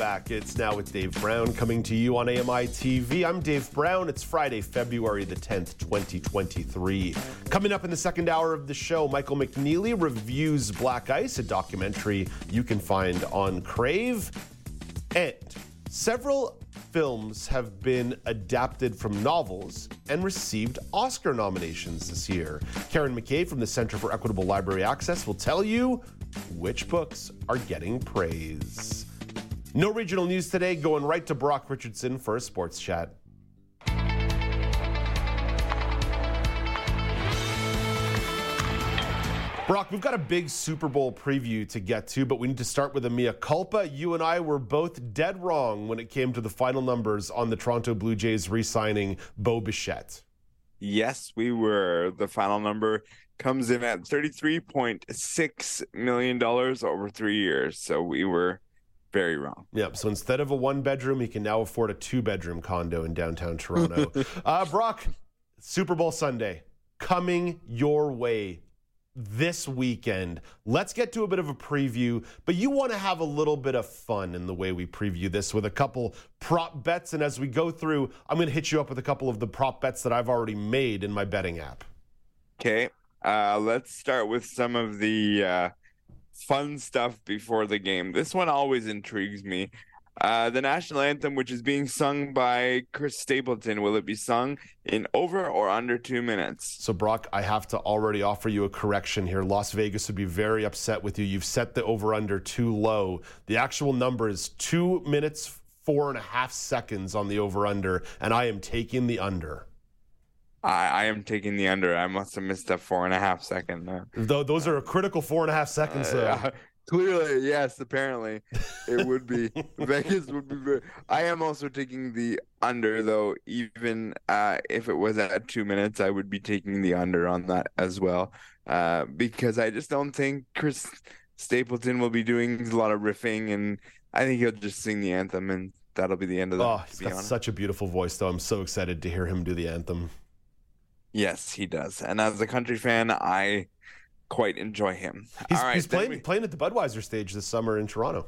Back. It's now with Dave Brown coming to you on AMI TV. I'm Dave Brown. It's Friday, February the 10th, 2023. Coming up in the second hour of the show, Michael McNeely reviews Black Ice, a documentary you can find on Crave. And several films have been adapted from novels and received Oscar nominations this year. Karen McKay from the Center for Equitable Library Access will tell you which books are getting praise. No regional news today, going right to Brock Richardson for a sports chat. Brock, we've got a big Super Bowl preview to get to, but we need to start with a mea culpa. You and I were both dead wrong when it came to the final numbers on the Toronto Blue Jays re signing Bo Bichette. Yes, we were. The final number comes in at $33.6 million over three years. So we were very wrong. Yep. So instead of a one bedroom, he can now afford a two bedroom condo in downtown Toronto. uh, Brock, Super Bowl Sunday coming your way this weekend. Let's get to a bit of a preview, but you want to have a little bit of fun in the way we preview this with a couple prop bets. And as we go through, I'm going to hit you up with a couple of the prop bets that I've already made in my betting app. Okay. Uh, let's start with some of the uh, fun stuff before the game. This one always intrigues me. Uh, the national anthem, which is being sung by Chris Stapleton, will it be sung in over or under two minutes? So, Brock, I have to already offer you a correction here. Las Vegas would be very upset with you. You've set the over under too low. The actual number is two minutes, four and a half seconds on the over under, and I am taking the under. I, I am taking the under. I must have missed a four and a half second. Uh, Though those are a critical four and a half seconds. uh, clearly, yes. Apparently, it would be Vegas would be. Very, I am also taking the under, though. Even uh, if it was at two minutes, I would be taking the under on that as well, uh, because I just don't think Chris Stapleton will be doing a lot of riffing, and I think he'll just sing the anthem, and that'll be the end of that. Oh, he's got such a beautiful voice, though. I'm so excited to hear him do the anthem. Yes, he does. And as a country fan, I quite enjoy him. He's, he's playing we... playing at the Budweiser stage this summer in Toronto.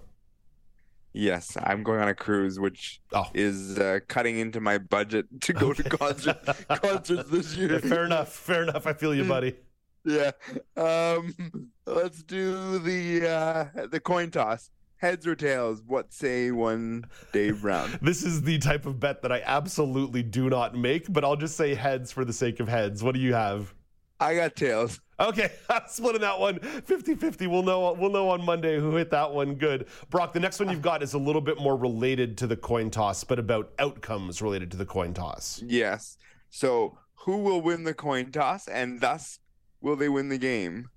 Yes, I'm going on a cruise, which oh. is uh, cutting into my budget to go to concert, concerts this year. Fair enough. Fair enough. I feel you, buddy. Yeah. Um, let's do the uh, the coin toss heads or tails? What say one Dave Brown? this is the type of bet that I absolutely do not make, but I'll just say heads for the sake of heads. What do you have? I got tails. Okay, I'm splitting that one 50-50. We'll know we'll know on Monday who hit that one good. Brock, the next one you've got is a little bit more related to the coin toss, but about outcomes related to the coin toss. Yes. So, who will win the coin toss and thus will they win the game?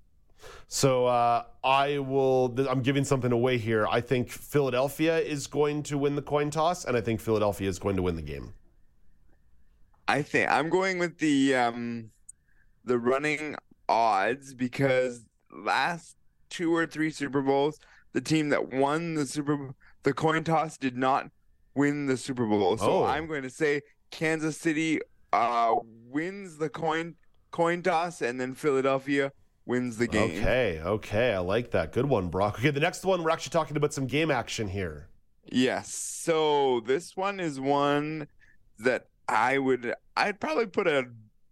So uh, I will. I'm giving something away here. I think Philadelphia is going to win the coin toss, and I think Philadelphia is going to win the game. I think I'm going with the um, the running odds because last two or three Super Bowls, the team that won the Super the coin toss did not win the Super Bowl. So oh. I'm going to say Kansas City uh, wins the coin coin toss, and then Philadelphia wins the game. Okay, okay, I like that. Good one, Brock. Okay, the next one we're actually talking about some game action here. Yes. So this one is one that I would I'd probably put a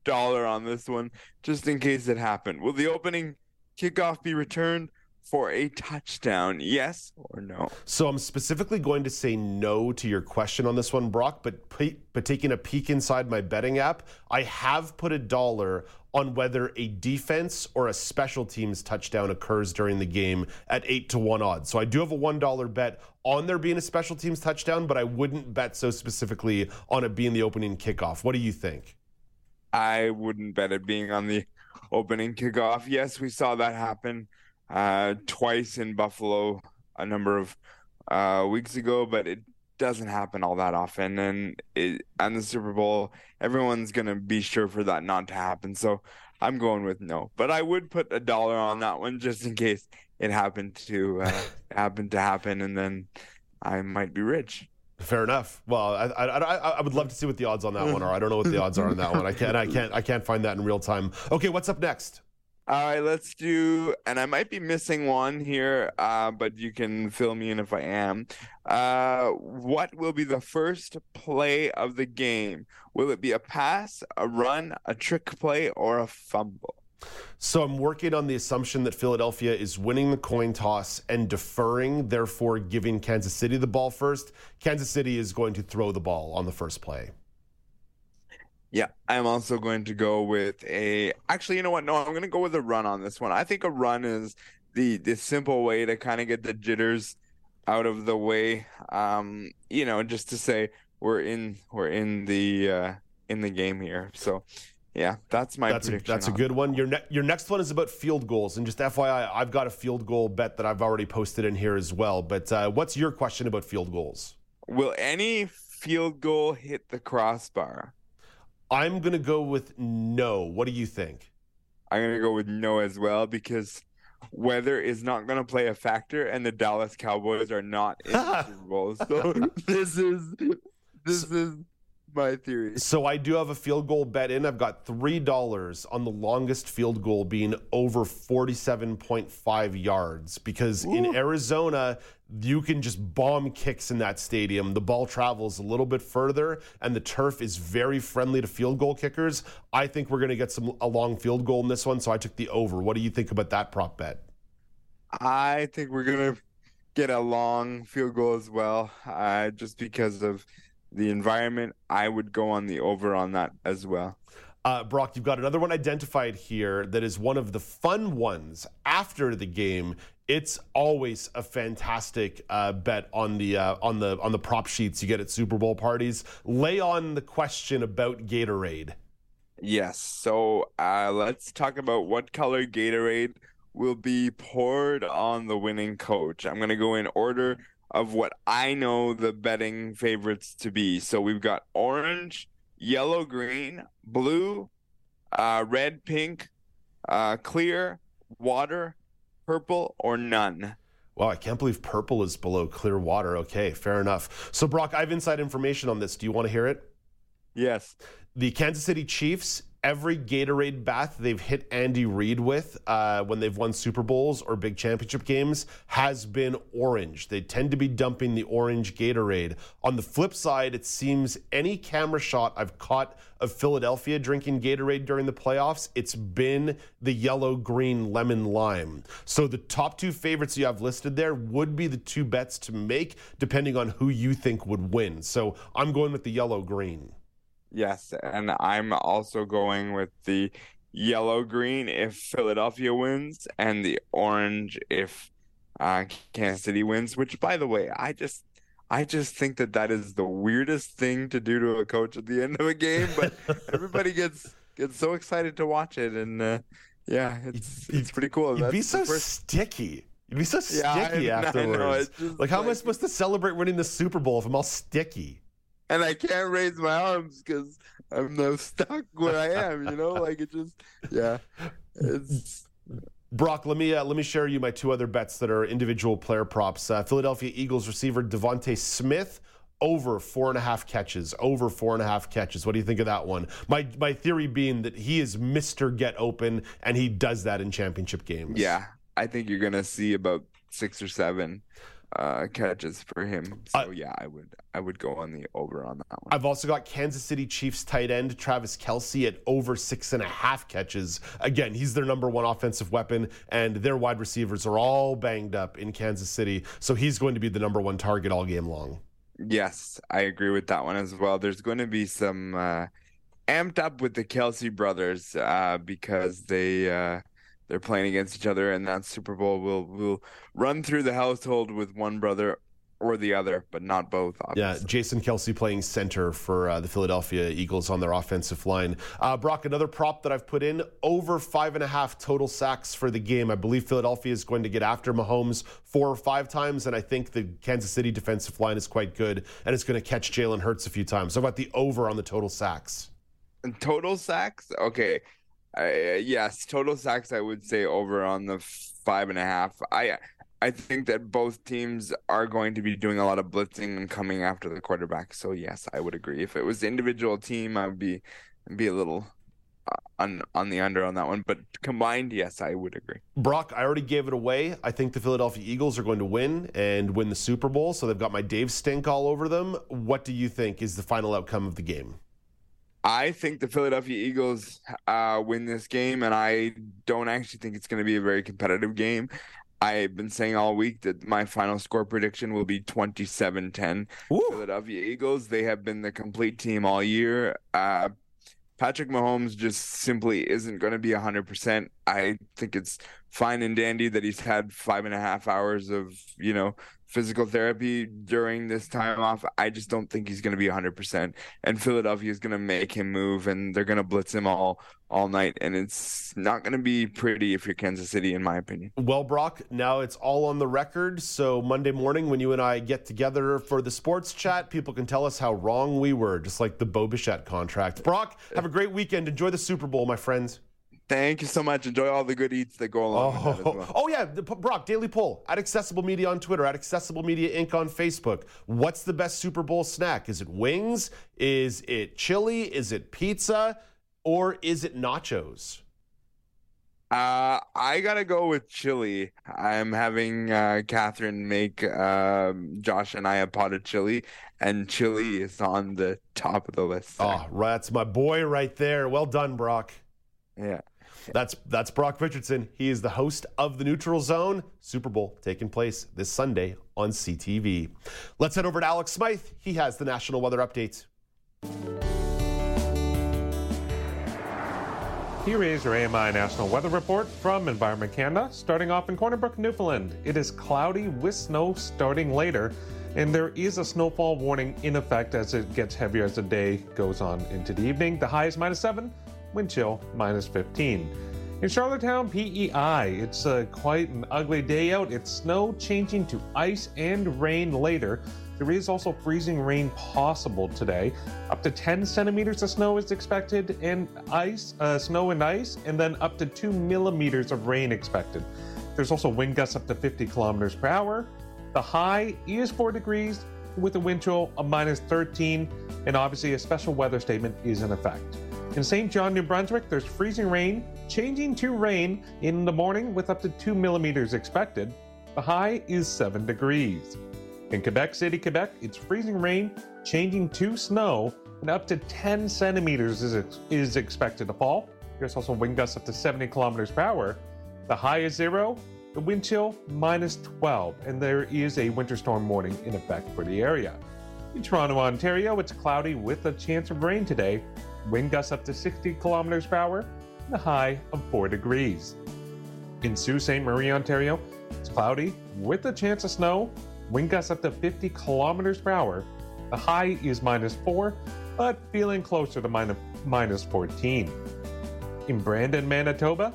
dollar on this one just in case it happened. Will the opening kickoff be returned for a touchdown? Yes or no? So I'm specifically going to say no to your question on this one, Brock, but but taking a peek inside my betting app, I have put a dollar on whether a defense or a special teams touchdown occurs during the game at 8 to 1 odds. So I do have a $1 bet on there being a special teams touchdown, but I wouldn't bet so specifically on it being the opening kickoff. What do you think? I wouldn't bet it being on the opening kickoff. Yes, we saw that happen uh, twice in Buffalo a number of uh, weeks ago, but it doesn't happen all that often, and it, and the Super Bowl, everyone's gonna be sure for that not to happen. So I'm going with no, but I would put a dollar on that one just in case it happened to uh, happen to happen, and then I might be rich. Fair enough. Well, I, I, I, I, would love to see what the odds on that one are. I don't know what the odds are on that one. I can't. I can't. I can't find that in real time. Okay, what's up next? All right, let's do, and I might be missing one here, uh, but you can fill me in if I am. Uh, what will be the first play of the game? Will it be a pass, a run, a trick play, or a fumble? So I'm working on the assumption that Philadelphia is winning the coin toss and deferring, therefore giving Kansas City the ball first. Kansas City is going to throw the ball on the first play. Yeah, I'm also going to go with a. Actually, you know what? No, I'm going to go with a run on this one. I think a run is the the simple way to kind of get the jitters out of the way. Um, you know, just to say we're in we're in the uh, in the game here. So, yeah, that's my that's prediction. A, that's a good one. Your ne- your next one is about field goals, and just FYI, I've got a field goal bet that I've already posted in here as well. But uh, what's your question about field goals? Will any field goal hit the crossbar? I'm going to go with no. What do you think? I'm going to go with no as well because weather is not going to play a factor, and the Dallas Cowboys are not in the Super Bowl. So this is this is my theory. So I do have a field goal bet in. I've got three dollars on the longest field goal being over forty-seven point five yards because Ooh. in Arizona you can just bomb kicks in that stadium. The ball travels a little bit further, and the turf is very friendly to field goal kickers. I think we're going to get some a long field goal in this one, so I took the over. What do you think about that prop bet? I think we're going to get a long field goal as well, uh, just because of the environment. I would go on the over on that as well. Uh, Brock, you've got another one identified here that is one of the fun ones after the game it's always a fantastic uh, bet on the uh, on the on the prop sheets you get at Super Bowl parties. Lay on the question about Gatorade. Yes. So uh, let's talk about what color Gatorade will be poured on the winning coach. I'm gonna go in order of what I know the betting favorites to be. So we've got orange, yellow, green, blue, uh, red, pink, uh, clear, water, purple or none. Wow, I can't believe purple is below clear water. Okay, fair enough. So, Brock, I have inside information on this. Do you want to hear it? Yes. The Kansas City Chiefs every Gatorade bath they've hit Andy Reid with uh, when they've won Super Bowls or big championship games has been orange. They tend to be dumping the orange Gatorade. On the flip side, it seems any camera shot I've caught of Philadelphia drinking Gatorade during the playoffs, it's been the yellow, green, lemon, lime. So the top two favorites you have listed there would be the two bets to make depending on who you think would win. So I'm going with the yellow, green. Yes, and I'm also going with the yellow green if Philadelphia wins, and the orange if uh, Kansas City wins. Which, by the way, I just I just think that that is the weirdest thing to do to a coach at the end of a game, but everybody gets gets so excited to watch it, and uh, yeah, it's it's pretty cool. You'd be so first... sticky. You'd be so sticky yeah, I, afterwards. I know, like, how am I supposed to celebrate winning the Super Bowl if I'm all sticky? And I can't raise my arms because I'm no stuck where I am. You know, like it just yeah, it's. Brock, let me uh, let me share you my two other bets that are individual player props. Uh, Philadelphia Eagles receiver DeVonta Smith over four and a half catches. Over four and a half catches. What do you think of that one? My my theory being that he is Mister Get Open, and he does that in championship games. Yeah, I think you're gonna see about six or seven uh, catches for him. So uh, yeah, I would I would go on the over on that one. I've also got Kansas City Chiefs tight end Travis Kelce at over six and a half catches. Again, he's their number one offensive weapon, and their wide receivers are all banged up in Kansas City, so he's going to be the number one target all game long. Yes, I agree with that one as well. There's going to be some uh, amped up with the Kelce brothers uh, because they uh, they're playing against each other, and that Super Bowl will will run through the household with one brother or the other, but not both. Obviously. Yeah, Jason Kelce playing center for uh, the Philadelphia Eagles on their offensive line. Uh, Brock, another prop that I've put in over five and a half total sacks for the game. I believe Philadelphia is going to get after Mahomes four or five times, and I think the Kansas City defensive line is quite good, and it's going to catch Jalen Hurts a few times. So about the over on the total sacks? Total sacks? Okay. Yes, total sacks. I would say over on the five and a half. I I think that both teams are going to be doing a lot of blitzing and coming after the quarterback. So yes, I would agree. If it was individual team, I would be be a little uh, on on the under on that one. But combined, yes, I would agree. Brock, I already gave it away. I think the Philadelphia Eagles are going to win and win the Super Bowl. So they've got my Dave Stink all over them. What do you think is the final outcome of the game? I think the Philadelphia Eagles uh, win this game, and I don't actually think it's going to be a very competitive game. I've been saying all week that my final score prediction will be 27 10. Philadelphia Eagles, they have been the complete team all year. Uh, Patrick Mahomes just simply isn't going to be 100%. I think it's fine and dandy that he's had five and a half hours of, you know, physical therapy during this time off. I just don't think he's going to be 100%. And Philadelphia is going to make him move and they're going to blitz him all all night and it's not going to be pretty if you're Kansas City in my opinion. Well, Brock, now it's all on the record. So Monday morning when you and I get together for the sports chat, people can tell us how wrong we were, just like the Bo Bichette contract. Brock, have a great weekend. Enjoy the Super Bowl, my friends. Thank you so much. Enjoy all the good eats that go along oh, well. Oh, yeah. The, Brock, daily poll at Accessible Media on Twitter, at Accessible Media Inc. on Facebook. What's the best Super Bowl snack? Is it wings? Is it chili? Is it pizza? Or is it nachos? Uh, I gotta go with chili. I'm having uh, Catherine make uh, Josh and I a pot of chili, and chili is on the top of the list. Oh, that's my boy right there. Well done, Brock. Yeah. That's that's Brock Richardson. He is the host of the Neutral Zone Super Bowl taking place this Sunday on CTV. Let's head over to Alex Smythe. He has the national weather updates. Here is your AMI National Weather Report from Environment Canada. Starting off in Corner Brook, Newfoundland, it is cloudy with snow starting later, and there is a snowfall warning in effect as it gets heavier as the day goes on into the evening. The high is minus 7, wind chill minus 15. In Charlottetown, PEI, it's uh, quite an ugly day out. It's snow changing to ice and rain later. There is also freezing rain possible today. Up to 10 centimeters of snow is expected, and ice, uh, snow and ice, and then up to 2 millimeters of rain expected. There's also wind gusts up to 50 kilometers per hour. The high is 4 degrees with a wind chill of minus 13, and obviously a special weather statement is in effect. In Saint John, New Brunswick, there's freezing rain, changing to rain in the morning with up to 2 millimeters expected. The high is 7 degrees. In Quebec City, Quebec, it's freezing rain, changing to snow, and up to 10 centimeters is, is expected to fall. There's also wind gusts up to 70 kilometers per hour. The high is zero, the wind chill minus 12, and there is a winter storm warning in effect for the area. In Toronto, Ontario, it's cloudy with a chance of rain today. Wind gusts up to 60 kilometers per hour, and a high of 4 degrees. In Sault Ste. Marie, Ontario, it's cloudy with a chance of snow. Wind gusts up to 50 kilometers per hour. The high is minus 4, but feeling closer to minus, minus 14. In Brandon, Manitoba,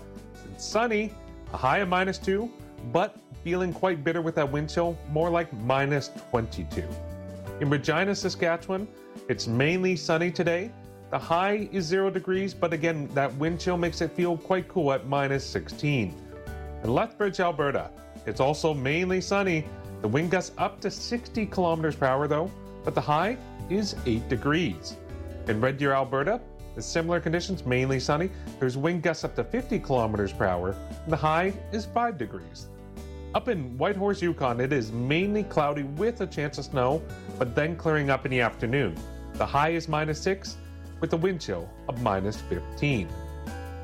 it's sunny, a high of minus 2, but feeling quite bitter with that wind chill, more like minus 22. In Regina, Saskatchewan, it's mainly sunny today, the high is 0 degrees, but again, that wind chill makes it feel quite cool at minus 16. In Lethbridge, Alberta, it's also mainly sunny. The wind gusts up to 60 kilometers per hour though, but the high is 8 degrees. In Red Deer, Alberta, it's similar conditions, mainly sunny. There's wind gusts up to 50 kilometers per hour, and the high is 5 degrees. Up in Whitehorse, Yukon, it is mainly cloudy with a chance of snow, but then clearing up in the afternoon. The high is minus 6, with a wind chill of minus 15.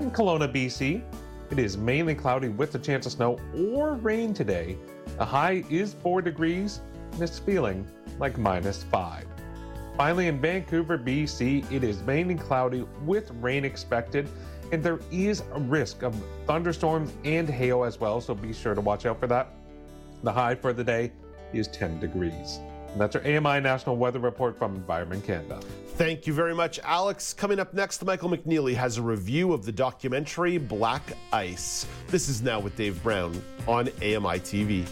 In Kelowna, BC, it is mainly cloudy with a chance of snow or rain today. The high is 4 degrees and it's feeling like minus 5. Finally, in Vancouver, BC, it is mainly cloudy with rain expected, and there is a risk of thunderstorms and hail as well, so be sure to watch out for that. The high for the day is 10 degrees. That's our AMI National Weather Report from Environment Canada. Thank you very much, Alex. Coming up next, Michael McNeely has a review of the documentary Black Ice. This is Now with Dave Brown on AMI TV.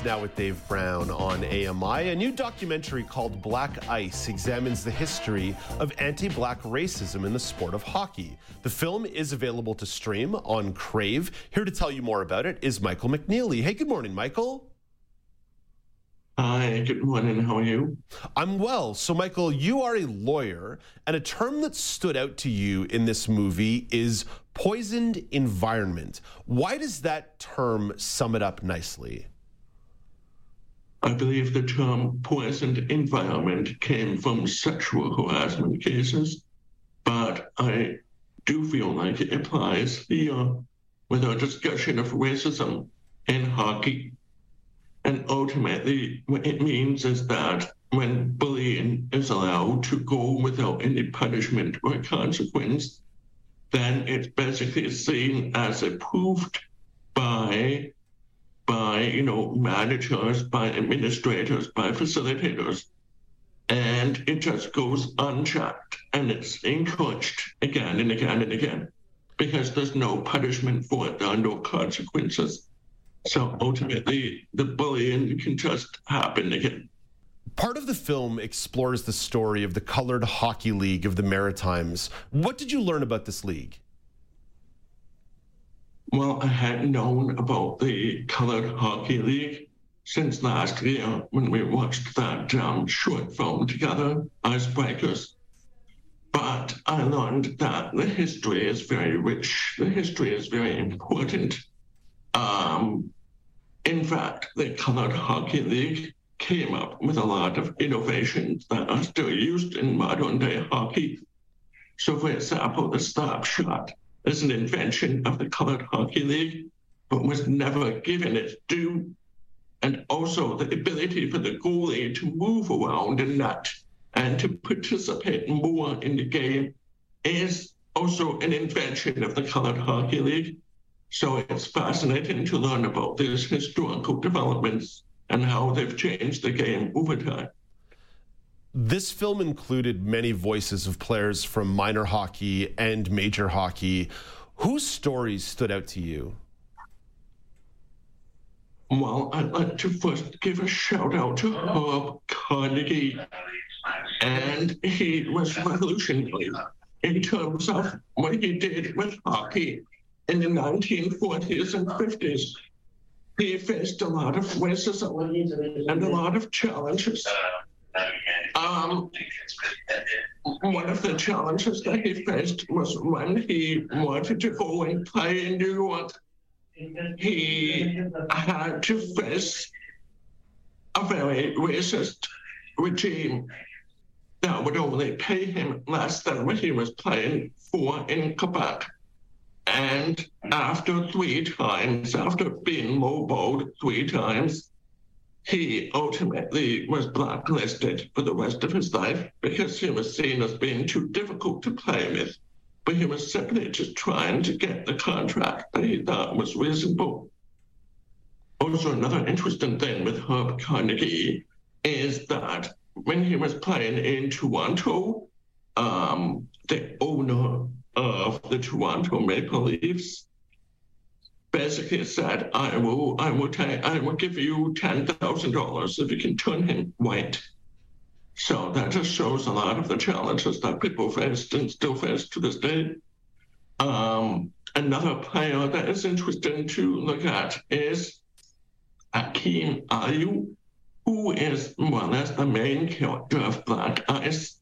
It's now with Dave Brown on AMI. A new documentary called Black Ice examines the history of anti black racism in the sport of hockey. The film is available to stream on Crave. Here to tell you more about it is Michael McNeely. Hey, good morning, Michael. Hi, good morning. How are you? I'm well. So, Michael, you are a lawyer, and a term that stood out to you in this movie is poisoned environment. Why does that term sum it up nicely? I believe the term poisoned environment came from sexual harassment cases, but I do feel like it applies here with our discussion of racism in hockey. And ultimately, what it means is that when bullying is allowed to go without any punishment or consequence, then it's basically seen as approved by by you know managers, by administrators, by facilitators, and it just goes unchecked and it's encouraged again and again and again because there's no punishment for it, there are no consequences. So ultimately, the bullying can just happen again. Part of the film explores the story of the Colored Hockey League of the Maritimes. What did you learn about this league? Well, I had known about the Colored Hockey League since last year when we watched that um, short film together, Icebreakers. But I learned that the history is very rich, the history is very important. Um, in fact, the Colored Hockey League came up with a lot of innovations that are still used in modern day hockey. So, for example, the stop shot is an invention of the Colored Hockey League, but was never given its due. And also the ability for the goalie to move around the net and to participate more in the game is also an invention of the Colored Hockey League. So it's fascinating to learn about these historical developments and how they've changed the game over time. This film included many voices of players from minor hockey and major hockey. Whose stories stood out to you? Well, I'd like to first give a shout out to Herb Carnegie. And he was revolutionary in terms of what he did with hockey in the 1940s and 50s. He faced a lot of racism and a lot of challenges. Um, one of the challenges that he faced was when he wanted to go and play in New York. He had to face a very racist regime that would only pay him less than what he was playing for in Quebec. And after three times, after being lowballed three times, he ultimately was blacklisted for the rest of his life because he was seen as being too difficult to play with. But he was simply just trying to get the contract that he thought was reasonable. Also, another interesting thing with Herb Carnegie is that when he was playing in Toronto, um, the owner of the Toronto Maple Leafs basically said, I will, I will take, I will give you ten thousand dollars if you can turn him white. So that just shows a lot of the challenges that people faced and still face to this day. Um, another player that is interesting to look at is Akim Aliu, who is more or less the main character of Black Ice.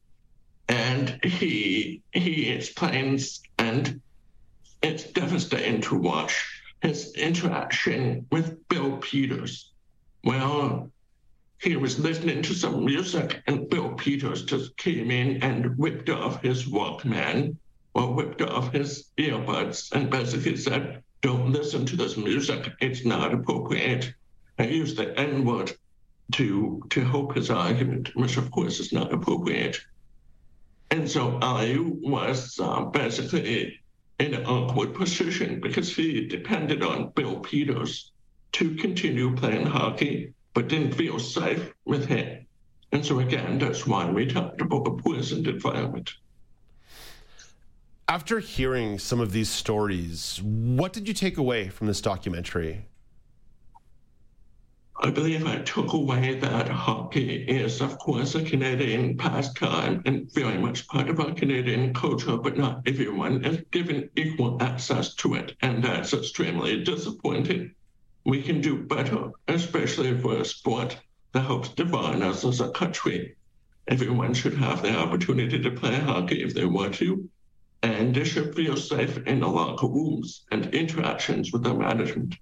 And he he explains, and it's devastating to watch his interaction with Bill Peters. Well, he was listening to some music, and Bill Peters just came in and whipped off his Walkman or whipped off his earbuds and basically said, don't listen to this music. It's not appropriate. I used the N word to to help his argument, which of course is not appropriate. And so I was uh, basically an awkward position because he depended on Bill Peters to continue playing hockey, but didn't feel safe with him. And so again, that's why we talked about a poisoned environment. After hearing some of these stories, what did you take away from this documentary? I believe I took away that hockey is, of course, a Canadian pastime and very much part of our Canadian culture, but not everyone is given equal access to it. And that's extremely disappointing. We can do better, especially for a sport that helps define us as a country. Everyone should have the opportunity to play hockey if they want to, and they should feel safe in the locker rooms and interactions with the management.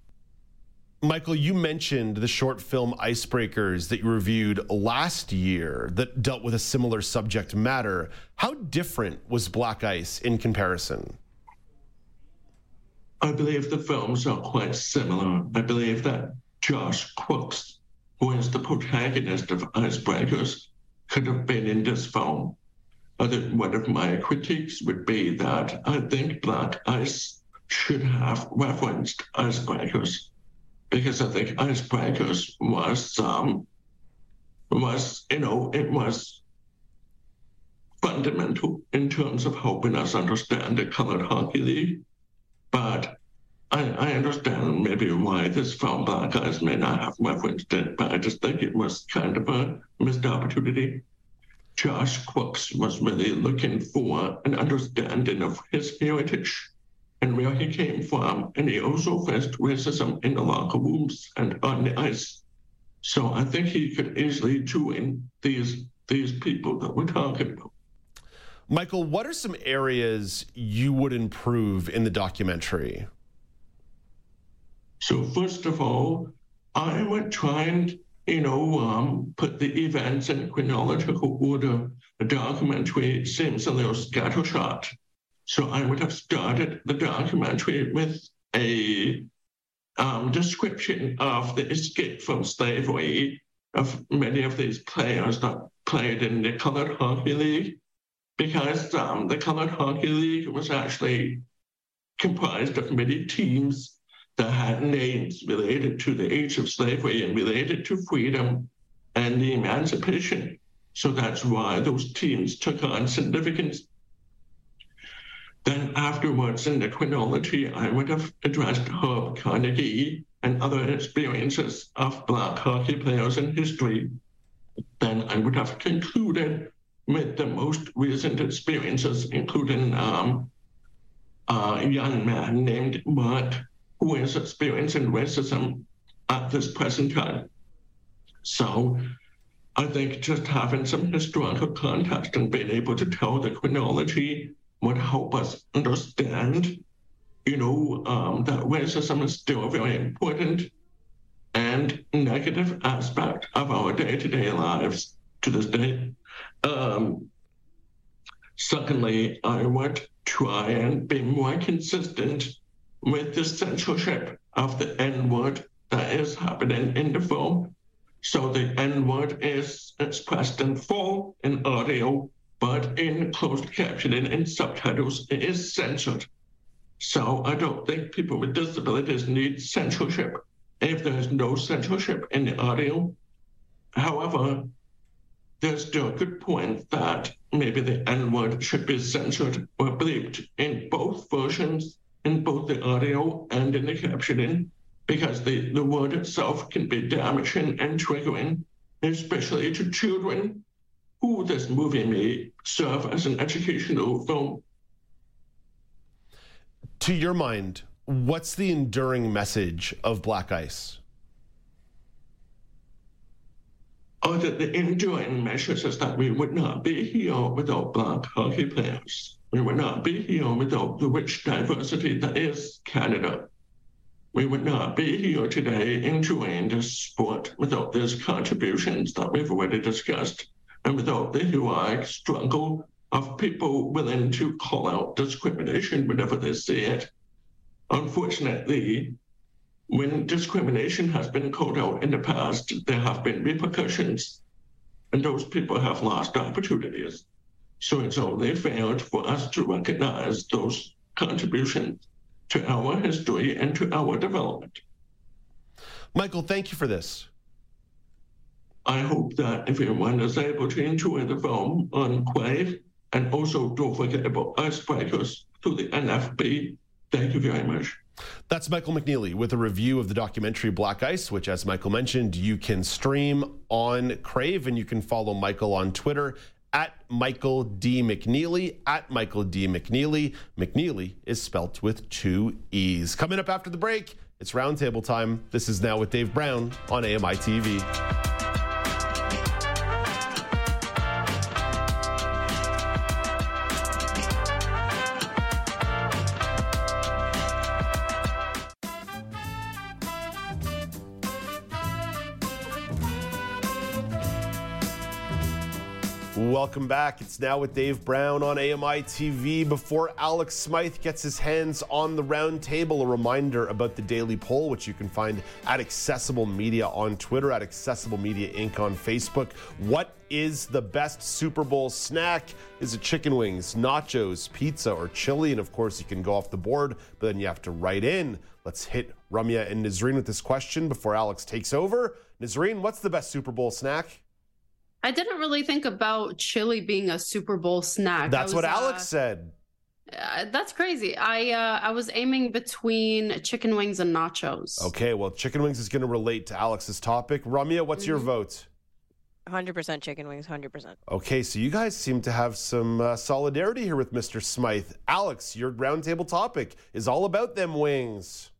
Michael, you mentioned the short film Icebreakers that you reviewed last year that dealt with a similar subject matter. How different was Black Ice in comparison? I believe the films are quite similar. I believe that Josh Crooks, who is the protagonist of Icebreakers, could have been in this film. I think one of my critiques would be that I think Black Ice should have referenced Icebreakers because I think Icebreakers was um, was you know it was fundamental in terms of helping us understand the colored hockey league. But I, I understand maybe why this film Black Ice may not have referenced it, but I just think it was kind of a missed opportunity. Josh Crooks was really looking for an understanding of his heritage and where he came from, and he also faced racism in the locker rooms and on the ice. So I think he could easily join these these people that we're talking about. Michael, what are some areas you would improve in the documentary? So first of all, I would try and you know um, put the events in chronological order. The documentary seems a little scattershot. So I would have started the documentary with a um, description of the escape from slavery of many of these players that played in the Colored Hockey League, because um, the Colored Hockey League was actually comprised of many teams that had names related to the age of slavery and related to freedom and the emancipation. So that's why those teams took on significance then afterwards in the chronology, I would have addressed Herb Carnegie and other experiences of black hockey players in history. Then I would have concluded with the most recent experiences, including um, a young man named Mark, who is experiencing racism at this present time. So I think just having some historical context and being able to tell the chronology would help us understand, you know, um, that racism is still a very important and negative aspect of our day-to-day lives to this day. Um, secondly, I would try and be more consistent with the censorship of the N-word that is happening in the film. So the N-word is expressed in full in audio but in closed captioning and subtitles, it is censored. So I don't think people with disabilities need censorship if there's no censorship in the audio. However, there's still a good point that maybe the N word should be censored or bleeped in both versions, in both the audio and in the captioning, because the, the word itself can be damaging and triggering, especially to children who this movie may serve as an educational film. To your mind, what's the enduring message of Black Ice? Oh, the, the enduring message is that we would not be here without black hockey players. We would not be here without the rich diversity that is Canada. We would not be here today enjoying this sport without these contributions that we've already discussed and without the heroic struggle of people willing to call out discrimination whenever they see it. unfortunately, when discrimination has been called out in the past, there have been repercussions, and those people have lost opportunities. So it's only fair for us to recognize those contributions to our history and to our development. Michael, thank you for this. I hope that everyone is able to enjoy the film on Crave, and also don't forget about Icebreakers to the NFB. Thank you very much. That's Michael McNeely with a review of the documentary Black Ice, which, as Michael mentioned, you can stream on Crave, and you can follow Michael on Twitter at Michael D. McNeely, at Michael D. McNeely. McNeely is spelt with two E's. Coming up after the break, it's roundtable time. This is now with Dave Brown on AMI TV. Welcome back. It's now with Dave Brown on AMI TV. Before Alex Smythe gets his hands on the round table, a reminder about the daily poll, which you can find at Accessible Media on Twitter, at Accessible Media Inc. on Facebook. What is the best Super Bowl snack? Is it chicken wings, nachos, pizza, or chili? And of course, you can go off the board, but then you have to write in. Let's hit Ramya and Nazreen with this question before Alex takes over. Nazreen, what's the best Super Bowl snack? I didn't really think about chili being a Super Bowl snack. That's I what Alex uh, said. uh, that's crazy. I uh, I was aiming between chicken wings and nachos. Okay, well, chicken wings is going to relate to Alex's topic. Ramya, what's your Mhm. vote? 100% chicken wings, 100%. Okay, so you guys seem to have some uh, solidarity here with Mr. Smythe. Alex, your roundtable topic is all about them wings.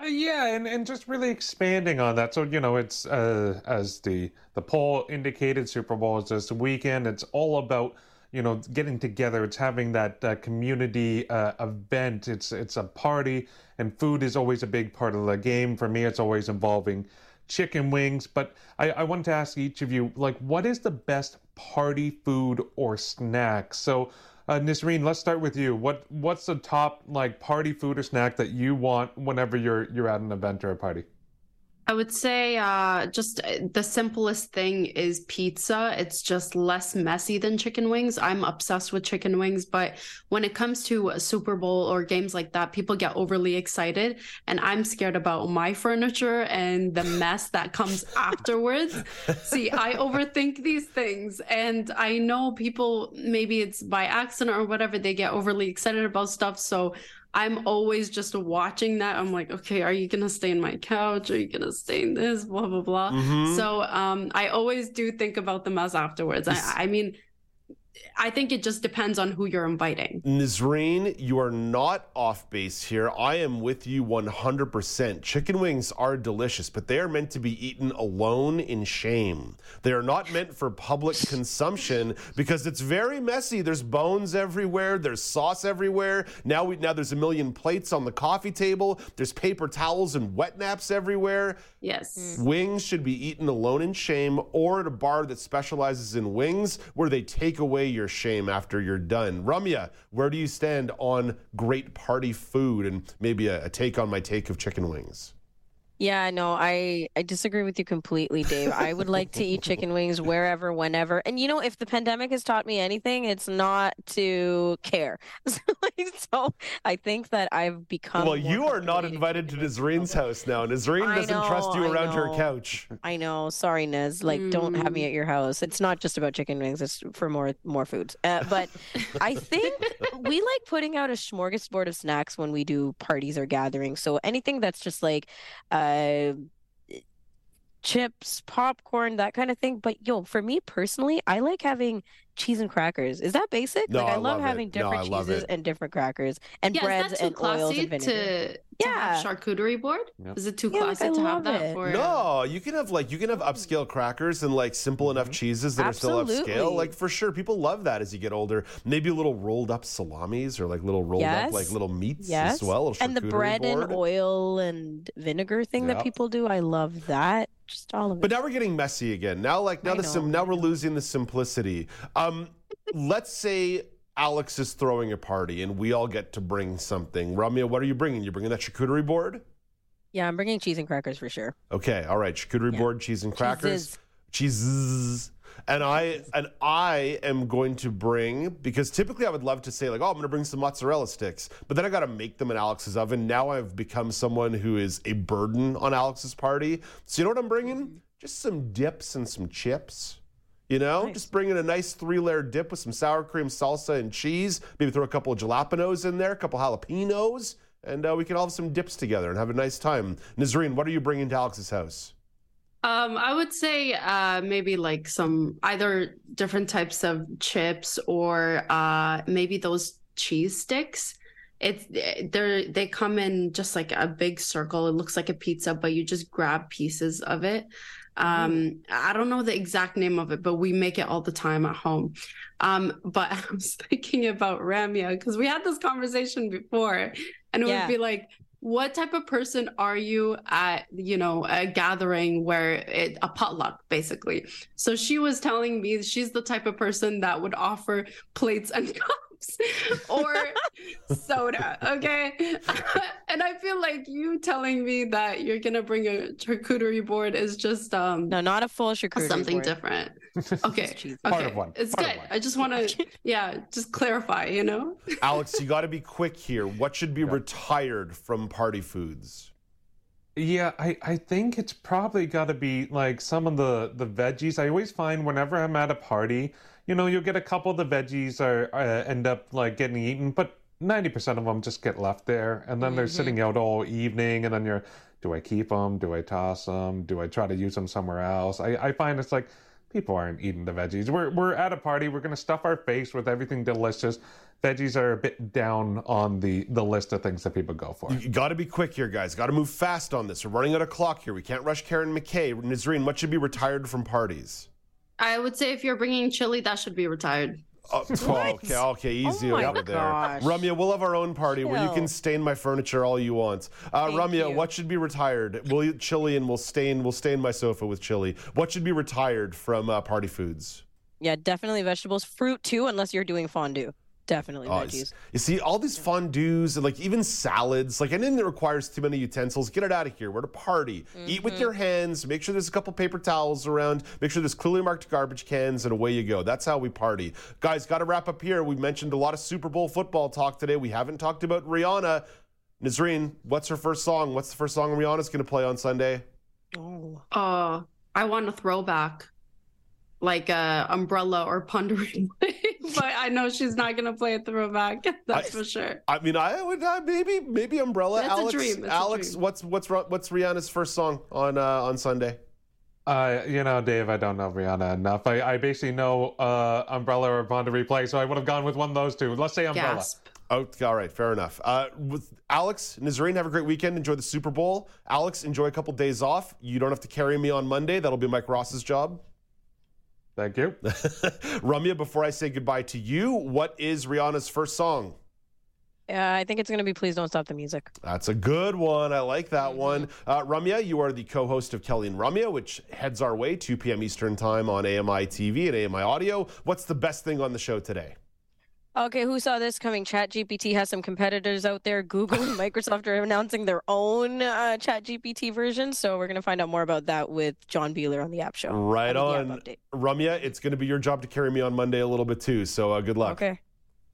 Uh, yeah, and, and just really expanding on that. So you know, it's uh, as the the poll indicated, Super Bowl is this weekend. It's all about you know getting together. It's having that uh, community uh, event. It's it's a party, and food is always a big part of the game. For me, it's always involving chicken wings. But I, I wanted to ask each of you, like, what is the best party food or snack? So. Uh, Nisreen, let's start with you. What what's the top like party food or snack that you want whenever you're you're at an event or a party? I would say uh, just uh, the simplest thing is pizza. It's just less messy than chicken wings. I'm obsessed with chicken wings, but when it comes to a Super Bowl or games like that, people get overly excited, and I'm scared about my furniture and the mess that comes afterwards. See, I overthink these things, and I know people maybe it's by accident or whatever they get overly excited about stuff. So I'm always just watching that. I'm like, okay, are you gonna stay in my couch? Are you gonna stay in this? Blah blah blah. Mhm. So um, I always do think about the mess afterwards. I, I mean, I think it just depends on who you're inviting. Nazreen, you are not off base here. I am with you 100%. Chicken wings are delicious, but they are meant to be eaten alone in shame. They are not meant for public consumption because it's very messy. There's bones everywhere, there's sauce everywhere. Now we now there's a million plates on the coffee table. There's paper towels and wet naps everywhere. Yes. Hmm. Wings should be eaten alone in shame or at a bar that specializes in wings where they take away your shame after you're done. Ramya, where do you stand on great party food and maybe a, a take on my take of chicken wings? Yeah, no, I I disagree with you completely, Dave. I would like to eat chicken wings wherever, whenever. And you know, if the pandemic has taught me anything, it's not to care. So, so I think that I've become well, you are not invited to chicken. Nazreen's house now. Nazreen doesn't trust you around her couch. I know. Sorry, Nez. Like, don't have me Mm. at your house. It's not just about chicken wings. It's for more more foods. Uh, but I think we like putting out a smorgasbord of snacks when we do parties or gatherings. So anything that's just like, uh, Uh, chips, popcorn, that kind of thing. But yo, for me personally, I like having cheese and crackers. Is that basic? No, like I I, love love it. having No, different I cheeses and different crackers and Yeah, breads is that too and oils and vinegar. to, to Yeah. have charcuterie board? Yep. Is it too Yeah, like, classy I to have love that it. for? No, you can have like you can have upscale crackers and like simple enough cheeses that are still upscale. Like for sure, people love that as you get older. Maybe a little rolled up salamis or like little rolled up like little meats Yes. as well. and the bread board. and oil and vinegar thing Yep. that people do, I love that. Just all of it. But now we're getting messy again. Now, like now I the sim- now we're losing the simplicity. Um, let's say Alex is throwing a party and we all get to bring something. Ramya, what are you bringing? You're bringing that charcuterie board? Yeah, I'm bringing cheese and crackers for sure. Okay, all right. Charcuterie Yeah. board, cheese and crackers. Cheeses. And I and I am going to bring because typically I would love to say like, oh, I'm going to bring some mozzarella sticks, but then I got to make them in Alex's oven. Now I've become someone who is a burden on Alex's party. So you know what I'm bringing? Mm-hmm. Just some dips and some chips. You know, Nice. just bring in a nice three-layer dip with some sour cream salsa and cheese. Maybe throw a couple of jalapenos in there, a couple jalapenos, and uh, we can all have some dips together and have a nice time. Nazreen, what are you bringing to Alex's house? Um, I would say uh maybe like some either different types of chips or uh maybe those cheese sticks. It's they're they come in just like a big circle. It looks like a pizza, but you just grab pieces of it. Um, I don't know the exact name of it, but we make it all the time at home. Um, but I was thinking about Ramya because we had this conversation before, and it Yeah. would be like, what type of person are you at you know a gathering where it a potluck basically so she was telling me she's the type of person that would offer plates and cups or soda okay and i feel like you telling me that you're gonna bring a charcuterie board is just um No, not a full charcuterie something board. different okay It's okay Part of one. it's Part good one. i just want to yeah just clarify you know Alex, you got to be quick here. What should be retired from party foods? Yeah, I, I think it's probably got to be like some of the, the veggies. I always find whenever I'm at a party, you know, you'll get a couple of the veggies are uh, end up like getting eaten, but 90% of them just get left there. And then they're sitting out all evening. And then you're, do I keep them? Do I toss them? Do I try to use them somewhere else? I, I find it's like people aren't eating the veggies. We're, we're at a party. We're going to stuff our face with everything delicious. Veggies are a bit down on the, the list of things that people go for. You got to be quick here, guys. Got to move fast on this. We're running out of clock here. We can't rush Karen McKay. Nazreen, what should be retired from parties? I would say if you're bringing chili that should be retired Oh, okay, okay, easy Oh my over there. gosh. Ramya, we'll have our own party where you can stain my furniture all you want. Uh, Thank Ramya, you. what should be retired? We'll chili and we'll stain we'll stain my sofa with chili. What should be retired from uh, party foods? Yeah, definitely vegetables. Fruit too, unless you're doing fondue. Definitely Oh, veggies. You see, all these fondues and like even salads, like anything that requires too many utensils, get it out of here. We're at a party. Eat with your hands. Make sure there's a couple paper towels around. Make sure there's clearly marked garbage cans, and away you go. That's how we party. Guys, got to wrap up here. We mentioned a lot of Super Bowl football talk today. We haven't talked about Rihanna. Nazreen, what's her first song? What's the first song Rihanna's going to play on Sunday? Oh. Uh, I want a throwback, like a Umbrella or Pondering, but I know she's not gonna play a throwback. That's I- for sure. I mean, I would uh, maybe maybe Umbrella. That's a Alex, dream. It's a Alex, dream. what's what's what's Rihanna's first song on uh, on Sunday? Uh, you know, Dave, I don't know Rihanna enough. I, I basically know uh, Umbrella or Pon de Replay, so I would have gone with one of those two. Let's say Umbrella. Gasp. Oh, all right, fair enough. Uh, with Alex, Nazreen, have a great weekend. Enjoy the Super Bowl. Alex, enjoy a couple days off. You don't have to carry me on Monday. That'll be Mike Ross's job. Thank you. Ramya, before I say goodbye to you, what is Rihanna's first song? Yeah, I think it's gonna be Please Don't Stop the Music. That's a good one. I like that one. Uh, Ramya, you are the co host of Kelly and Ramya, which heads our way 2 p.m. Eastern Time on AMI TV and AMI Audio. What's the best thing on the show today? Okay, who saw this coming? ChatGPT has some competitors out there. Google and Microsoft are announcing their own uh, ChatGPT version, so we're gonna find out more about that with John Beeler on the App Show. Right I mean, the on. Ramya, it's going to be your job to carry me on Monday a little bit too. So uh, good luck. Okay.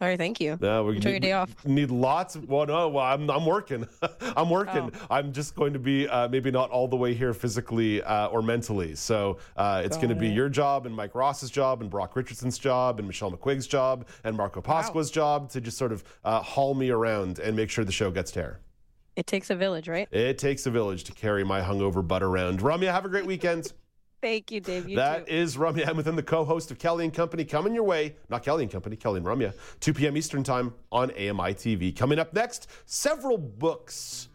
All right, thank you. No, we Enjoy your need, day off. Need lots. Well, no, well, I'm, I'm working. I'm working. Oh. I'm just going to be uh, maybe not all the way here physically uh, or mentally. So uh, it's going to be your job and Mike Ross's job and Brock Richardson's job and Michelle McQuig's job and Marco Pasqua's job to just sort of uh, haul me around and make sure the show gets to air. It takes a village, right? It takes a village to carry my hungover butt around. Ramya, have a great weekend. Thank you, Dave. You That too. is Ramya Hamilton, the co-host of Kelly and Company, coming your way. Not Kelly and Company, Kelly and Ramya, 2 p.m. Eastern Time on AMI TV. Coming up next, several books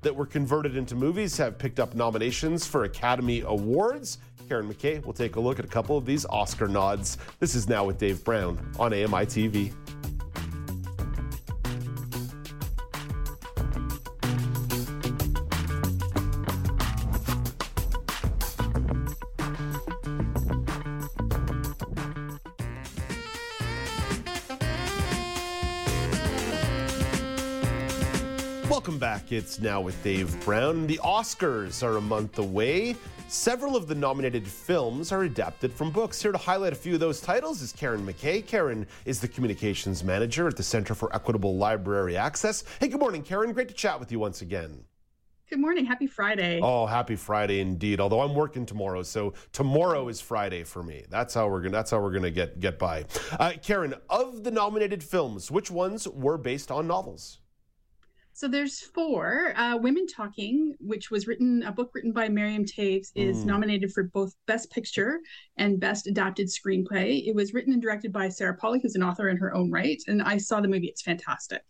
that were converted into movies have picked up nominations for Academy Awards. Karen McKay will take a look at a couple of these Oscar nods. This is now with Dave Brown on AMI TV. It's now with Dave Brown. The Oscars are a month away. Several of the nominated films are adapted from books. Here to highlight a few of those titles is Karen McKay. Karen is the communications manager at the Center for Equitable Library Access. Hey, good morning, Karen. Great to chat with you once again. Good morning. Happy Friday. Oh, happy Friday indeed. Although I'm working tomorrow, so tomorrow is Friday for me. That's how we're gonna. That's how we're gonna get get by. Uh, Karen, of the nominated films, which ones were based on novels? So there's four. Uh, Women Talking, which was written, a book written by Miriam Toews, is Mm. nominated for both Best Picture and Best Adapted Screenplay. It was written and directed by Sarah Polley, who's an author in her own right, and I saw the movie. It's fantastic.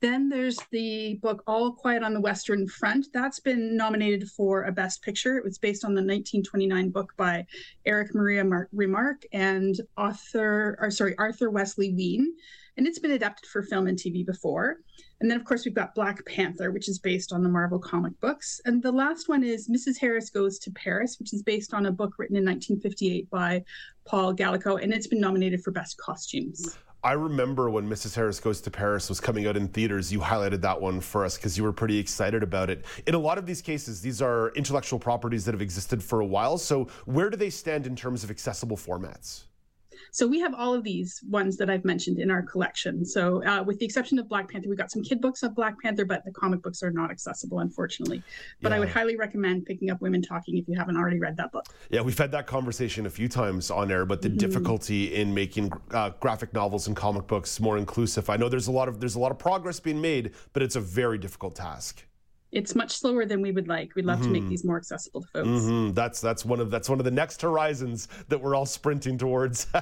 Then there's the book All Quiet on the Western Front. That's been nominated for a Best Picture. It was based on the 1929 book by Eric Maria Mar- Remarque and author, or sorry, Arthur Wesley Wheen. And it's been adapted for film and TV before. And then, of course, we've got Black Panther, which is based on the Marvel comic books. And the last one is Mrs. Harris Goes to Paris, which is based on a book written in 1958 by Paul Gallico, and it's been nominated for Best Costumes. I remember when Mrs. Harris Goes to Paris was coming out in theaters, you highlighted that one for us because you were pretty excited about it. In a lot of these cases, these are intellectual properties that have existed for a while. So, where do they stand in terms of accessible formats? So we have all of these ones that I've mentioned in our collection. So uh, with the exception of Black Panther, we've got some kid books of Black Panther, but the comic books are not accessible, unfortunately. But I would highly recommend picking up Women Talking if you haven't already read that book. Yeah, we've had that conversation a few times on air, but the Mm-hmm. difficulty in making uh, graphic novels and comic books more inclusive. I know there's a lot of there's a lot of progress being made, but it's a very difficult task. It's much slower than we would like. We'd love to make these more accessible to folks. hmm That's that's one of that's one of the next horizons that we're all sprinting towards.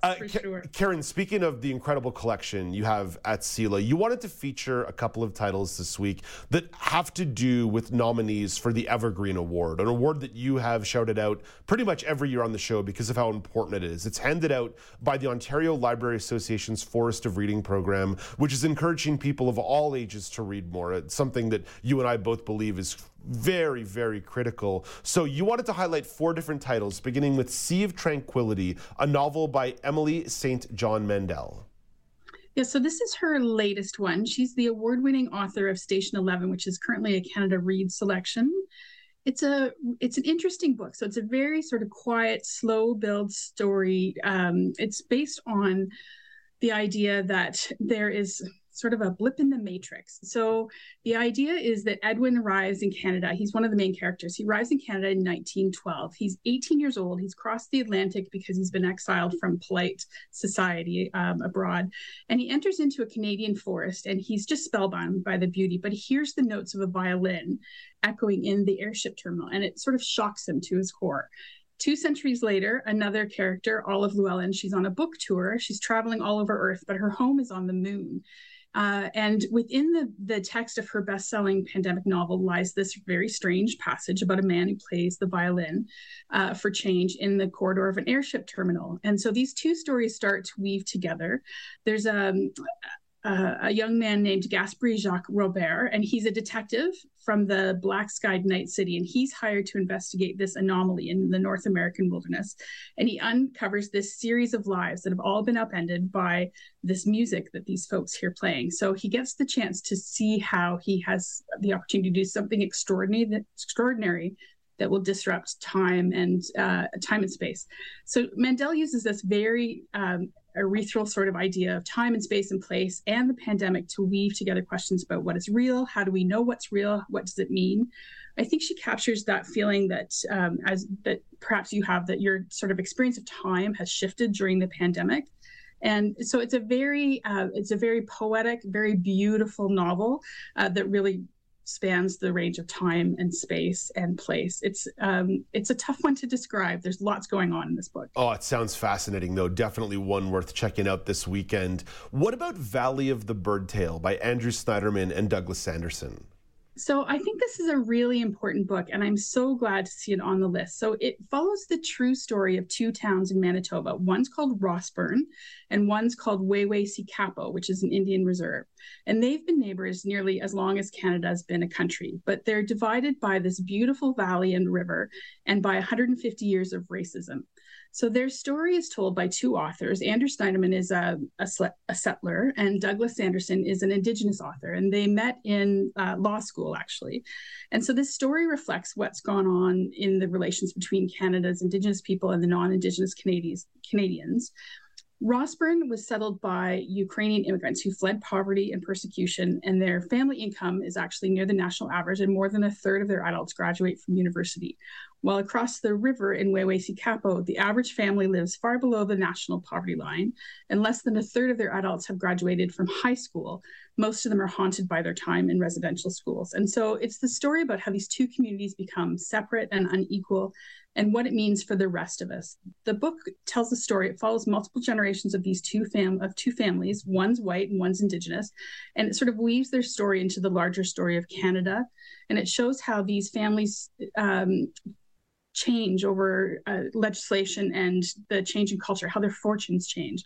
Uh, for Ka- sure. Karen, speaking of the incredible collection you have at CELA, you wanted to feature a couple of titles this week that have to do with nominees for the Evergreen Award, an award that you have shouted out pretty much every year on the show because of how important it is. It's handed out by the Ontario Library Association's Forest of Reading program, which is encouraging people of all ages to read more. It's something that you and I both believe is very, very critical. So you wanted to highlight four different titles, beginning with Sea of Tranquility, a novel by Emily St. John Mandel. Yeah, so this is her latest one. She's the award-winning author of Station 11, which is currently a Canada Read selection. It's a it's an interesting book. So it's a very sort of quiet, slow build story. Um, it's based on the idea that there is sort of a blip in the matrix. So the idea is that Edwin arrives in Canada. He's one of the main characters. He arrives in Canada in 1912. He's 18 years old. He's crossed the Atlantic because he's been exiled from polite society um, abroad. And he enters into a Canadian forest and he's just spellbound by the beauty, but he hears the notes of a violin echoing in the airship terminal and it sort of shocks him to his core. Two centuries later, another character, Olive Llewellyn, she's on a book tour. She's traveling all over Earth, but her home is on the moon. Uh, and within the, the text of her best selling pandemic novel lies this very strange passage about a man who plays the violin uh, for change in the corridor of an airship terminal. And so these two stories start to weave together. There's um, uh, a young man named Gaspard Jacques Robert, and he's a detective from the Black Skied Night City, and he's hired to investigate this anomaly in the North American wilderness. And he uncovers this series of lives that have all been upended by this music that these folks here playing. So he gets the chance to see how he has the opportunity to do something extraordinary, that, extraordinary that will disrupt time and uh, time and space. So Mandel uses this very um, ethereal sort of idea of time and space and place and the pandemic to weave together questions about what is real, how do we know what's real, what does it mean. I think she captures that feeling that um, as that perhaps you have that your sort of experience of time has shifted during the pandemic. And so it's a very uh, it's a very poetic, very beautiful novel uh, that really spans the range of time and space and place. It's um, it's a tough one to describe. There's lots going on in this book. Oh, it sounds fascinating, though. Definitely one worth checking out this weekend. What about Valley of the Birdtail by Andrew Sniderman and Douglas Sanderson? So I think this is a really important book, and I'm so glad to see it on the list. So it follows the true story of two towns in Manitoba. One's called Rossburn, and one's called Waywayseecappo, which is an Indian reserve. And they've been neighbors nearly as long as Canada has been a country, but they're divided by this beautiful valley and river, and by 150 years of racism. So their story is told by two authors. Andrew Sniderman is a, a, a settler, and Douglas Sanderson is an Indigenous author, and they met in uh, law school actually. And so this story reflects what's gone on in the relations between Canada's Indigenous people and the non-Indigenous Canadians. Canadians. Rossburn was settled by Ukrainian immigrants who fled poverty and persecution, and their family income is actually near the national average, and more than a third of their adults graduate from university. While across the river in Waywayseecappo, the average family lives far below the national poverty line, and less than a third of their adults have graduated from high school. Most of them are haunted by their time in residential schools. And so it's the story about how these two communities become separate and unequal and what it means for the rest of us. The book tells a story. It follows multiple generations of these two fam of two families. One's white and one's indigenous, and it sort of weaves their story into the larger story of Canada. And it shows how these families um, change over uh, legislation and the change in culture, how their fortunes change.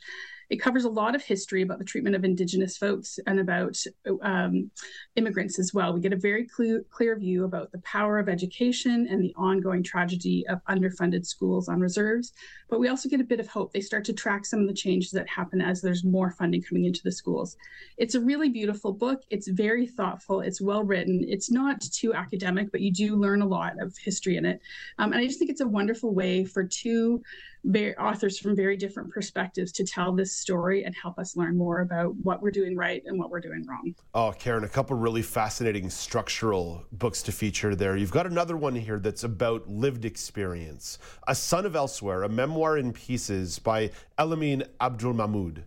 It covers a lot of history about the treatment of Indigenous folks and about um, immigrants as well. We get a very clear, clear view about the power of education and the ongoing tragedy of underfunded schools on reserves. But we also get a bit of hope. They start to track some of the changes that happen as there's more funding coming into the schools. It's a really beautiful book. It's very thoughtful. It's well written. It's not too academic, but you do learn a lot of history in it. Um, and I just think it's a wonderful way for two very, authors from very different perspectives to tell this story and help us learn more about what we're doing right and what we're doing wrong. Oh, Karen, a couple really fascinating structural books to feature there. You've got another one here that's about lived experience A Son of Elsewhere, a memoir in pieces by Elamin Abdulmahmoud.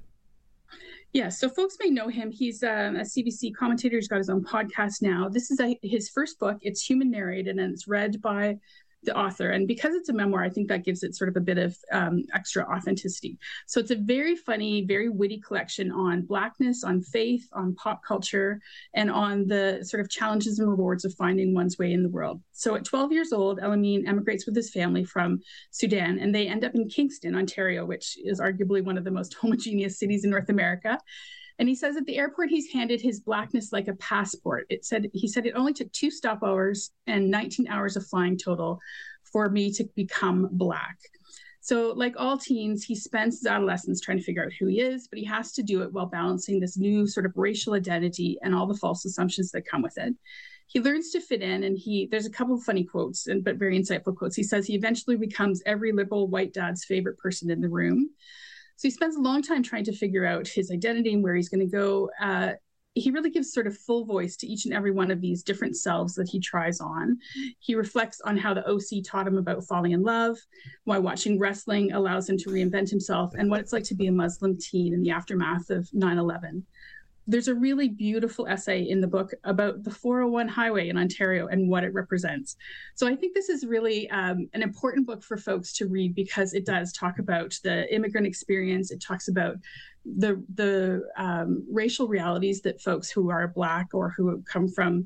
Yeah, so folks may know him. He's um, a CBC commentator. He's got his own podcast now. This is a, his first book. It's human narrated and it's read by the author. And because it's a memoir, I think that gives it sort of a bit of um, extra authenticity. So it's a very funny, very witty collection on Blackness, on faith, on pop culture, and on the sort of challenges and rewards of finding one's way in the world. So at 12 years old, Elamin emigrates with his family from Sudan, and they end up in Kingston, Ontario, which is arguably one of the most homogeneous cities in North America. And he says at the airport, he's handed his blackness like a passport. It said he said it only took two stopovers and 19 hours of flying total for me to become black. So, like all teens, he spends his adolescence trying to figure out who he is, but he has to do it while balancing this new sort of racial identity and all the false assumptions that come with it. He learns to fit in, and he there's a couple of funny quotes and but very insightful quotes. He says he eventually becomes every liberal white dad's favorite person in the room. So he spends a long time trying to figure out his identity and where he's going to go. Uh, he really gives sort of full voice to each and every one of these different selves that he tries on. He reflects on how the OC taught him about falling in love, why watching wrestling allows him to reinvent himself, and what it's like to be a Muslim teen in the aftermath of 9 11 there's a really beautiful essay in the book about the 401 highway in Ontario and what it represents. So I think this is really um, an important book for folks to read because it does talk about the immigrant experience. It talks about the the um, racial realities that folks who are black or who come from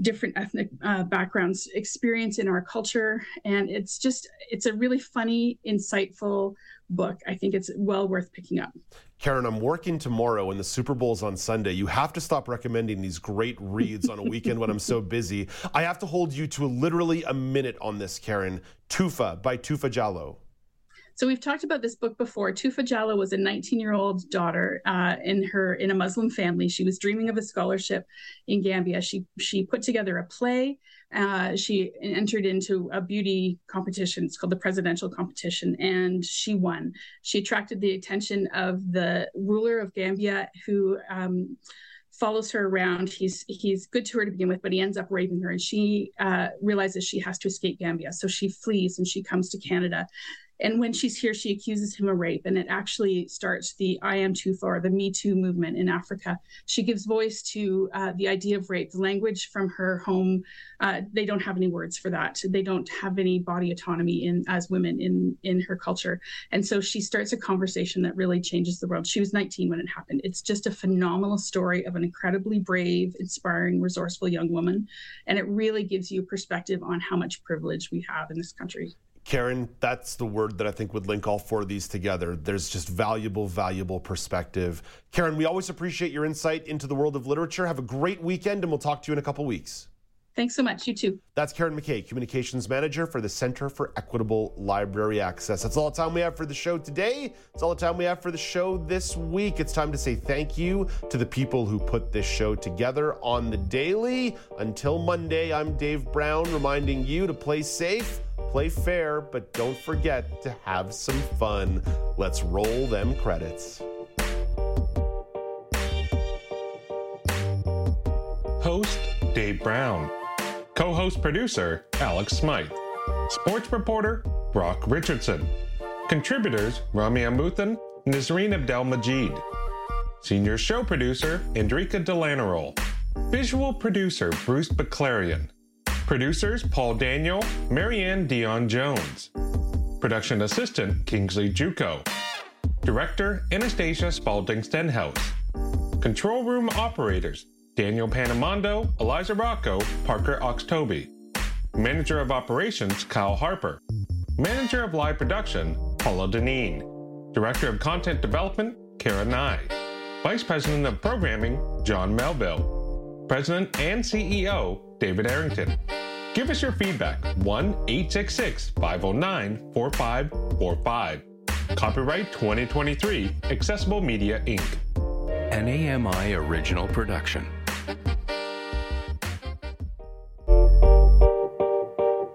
different ethnic uh, backgrounds experience in our culture and it's just it's a really funny insightful book i think it's well worth picking up Karen, I'm working tomorrow and the Super Bowl's on Sunday. You have to stop recommending these great reads on a weekend when I'm so busy. I have to hold you to literally a minute on this, Karen. Toufah by Toufah Jallow. So we've talked about this book before. Toufah Jallow was a 19-year-old daughter uh, in her in a Muslim family. She was dreaming of a scholarship in Gambia. She she put together a play. Uh, she entered into a beauty competition. It's called the presidential competition, and she won. She attracted the attention of the ruler of Gambia, who. Um, follows her around. He's he's good to her to begin with, but he ends up raping her, and she uh, realizes she has to escape Gambia. So she flees and she comes to Canada. And when she's here, she accuses him of rape, and it actually starts the I Am too or the Me Too movement in Africa. She gives voice to uh, the idea of rape. The language from her home, uh, they don't have any words for that. They don't have any body autonomy in as women in in her culture, and so she starts a conversation that really changes the world. She was 19 when it happened. It's just a phenomenal story of an incredibly brave, inspiring, resourceful young woman, and it really gives you perspective on how much privilege we have in this country. Karen, that's the word that I think would link all four of these together. There's just valuable, valuable perspective. Karen, we always appreciate your insight into the world of literature. Have a great weekend, and we'll talk to you in a couple weeks. Thanks so much. You too. That's Karen McKay, Communications Manager for the Center for Equitable Library Access. That's all the time we have for the show today. It's all the time we have for the show this week. It's time to say thank you to the people who put this show together on the daily. Until Monday, I'm Dave Brown reminding you to play safe, play fair, but don't forget to have some fun. Let's roll them credits. Host Dave Brown. Co host producer Alex Smythe. Sports reporter Brock Richardson. Contributors Ramya Amuthan, Nazreen Abdel Majid. Senior show producer Indrika Delanarol. Visual producer Bruce Baclarian. Producers Paul Daniel, Marianne Dion Jones. Production assistant Kingsley Juco. Director Anastasia Spalding Stenhouse. Control room operators Daniel Panamondo, Eliza Rocco, Parker Oxtoby. Manager of Operations, Kyle Harper. Manager of Live Production, Paula Deneen. Director of Content Development, Kara Nye. Vice President of Programming, John Melville. President and CEO, David Errington. Give us your feedback, 1 866 509 4545. Copyright 2023, Accessible Media Inc. An AMI original production.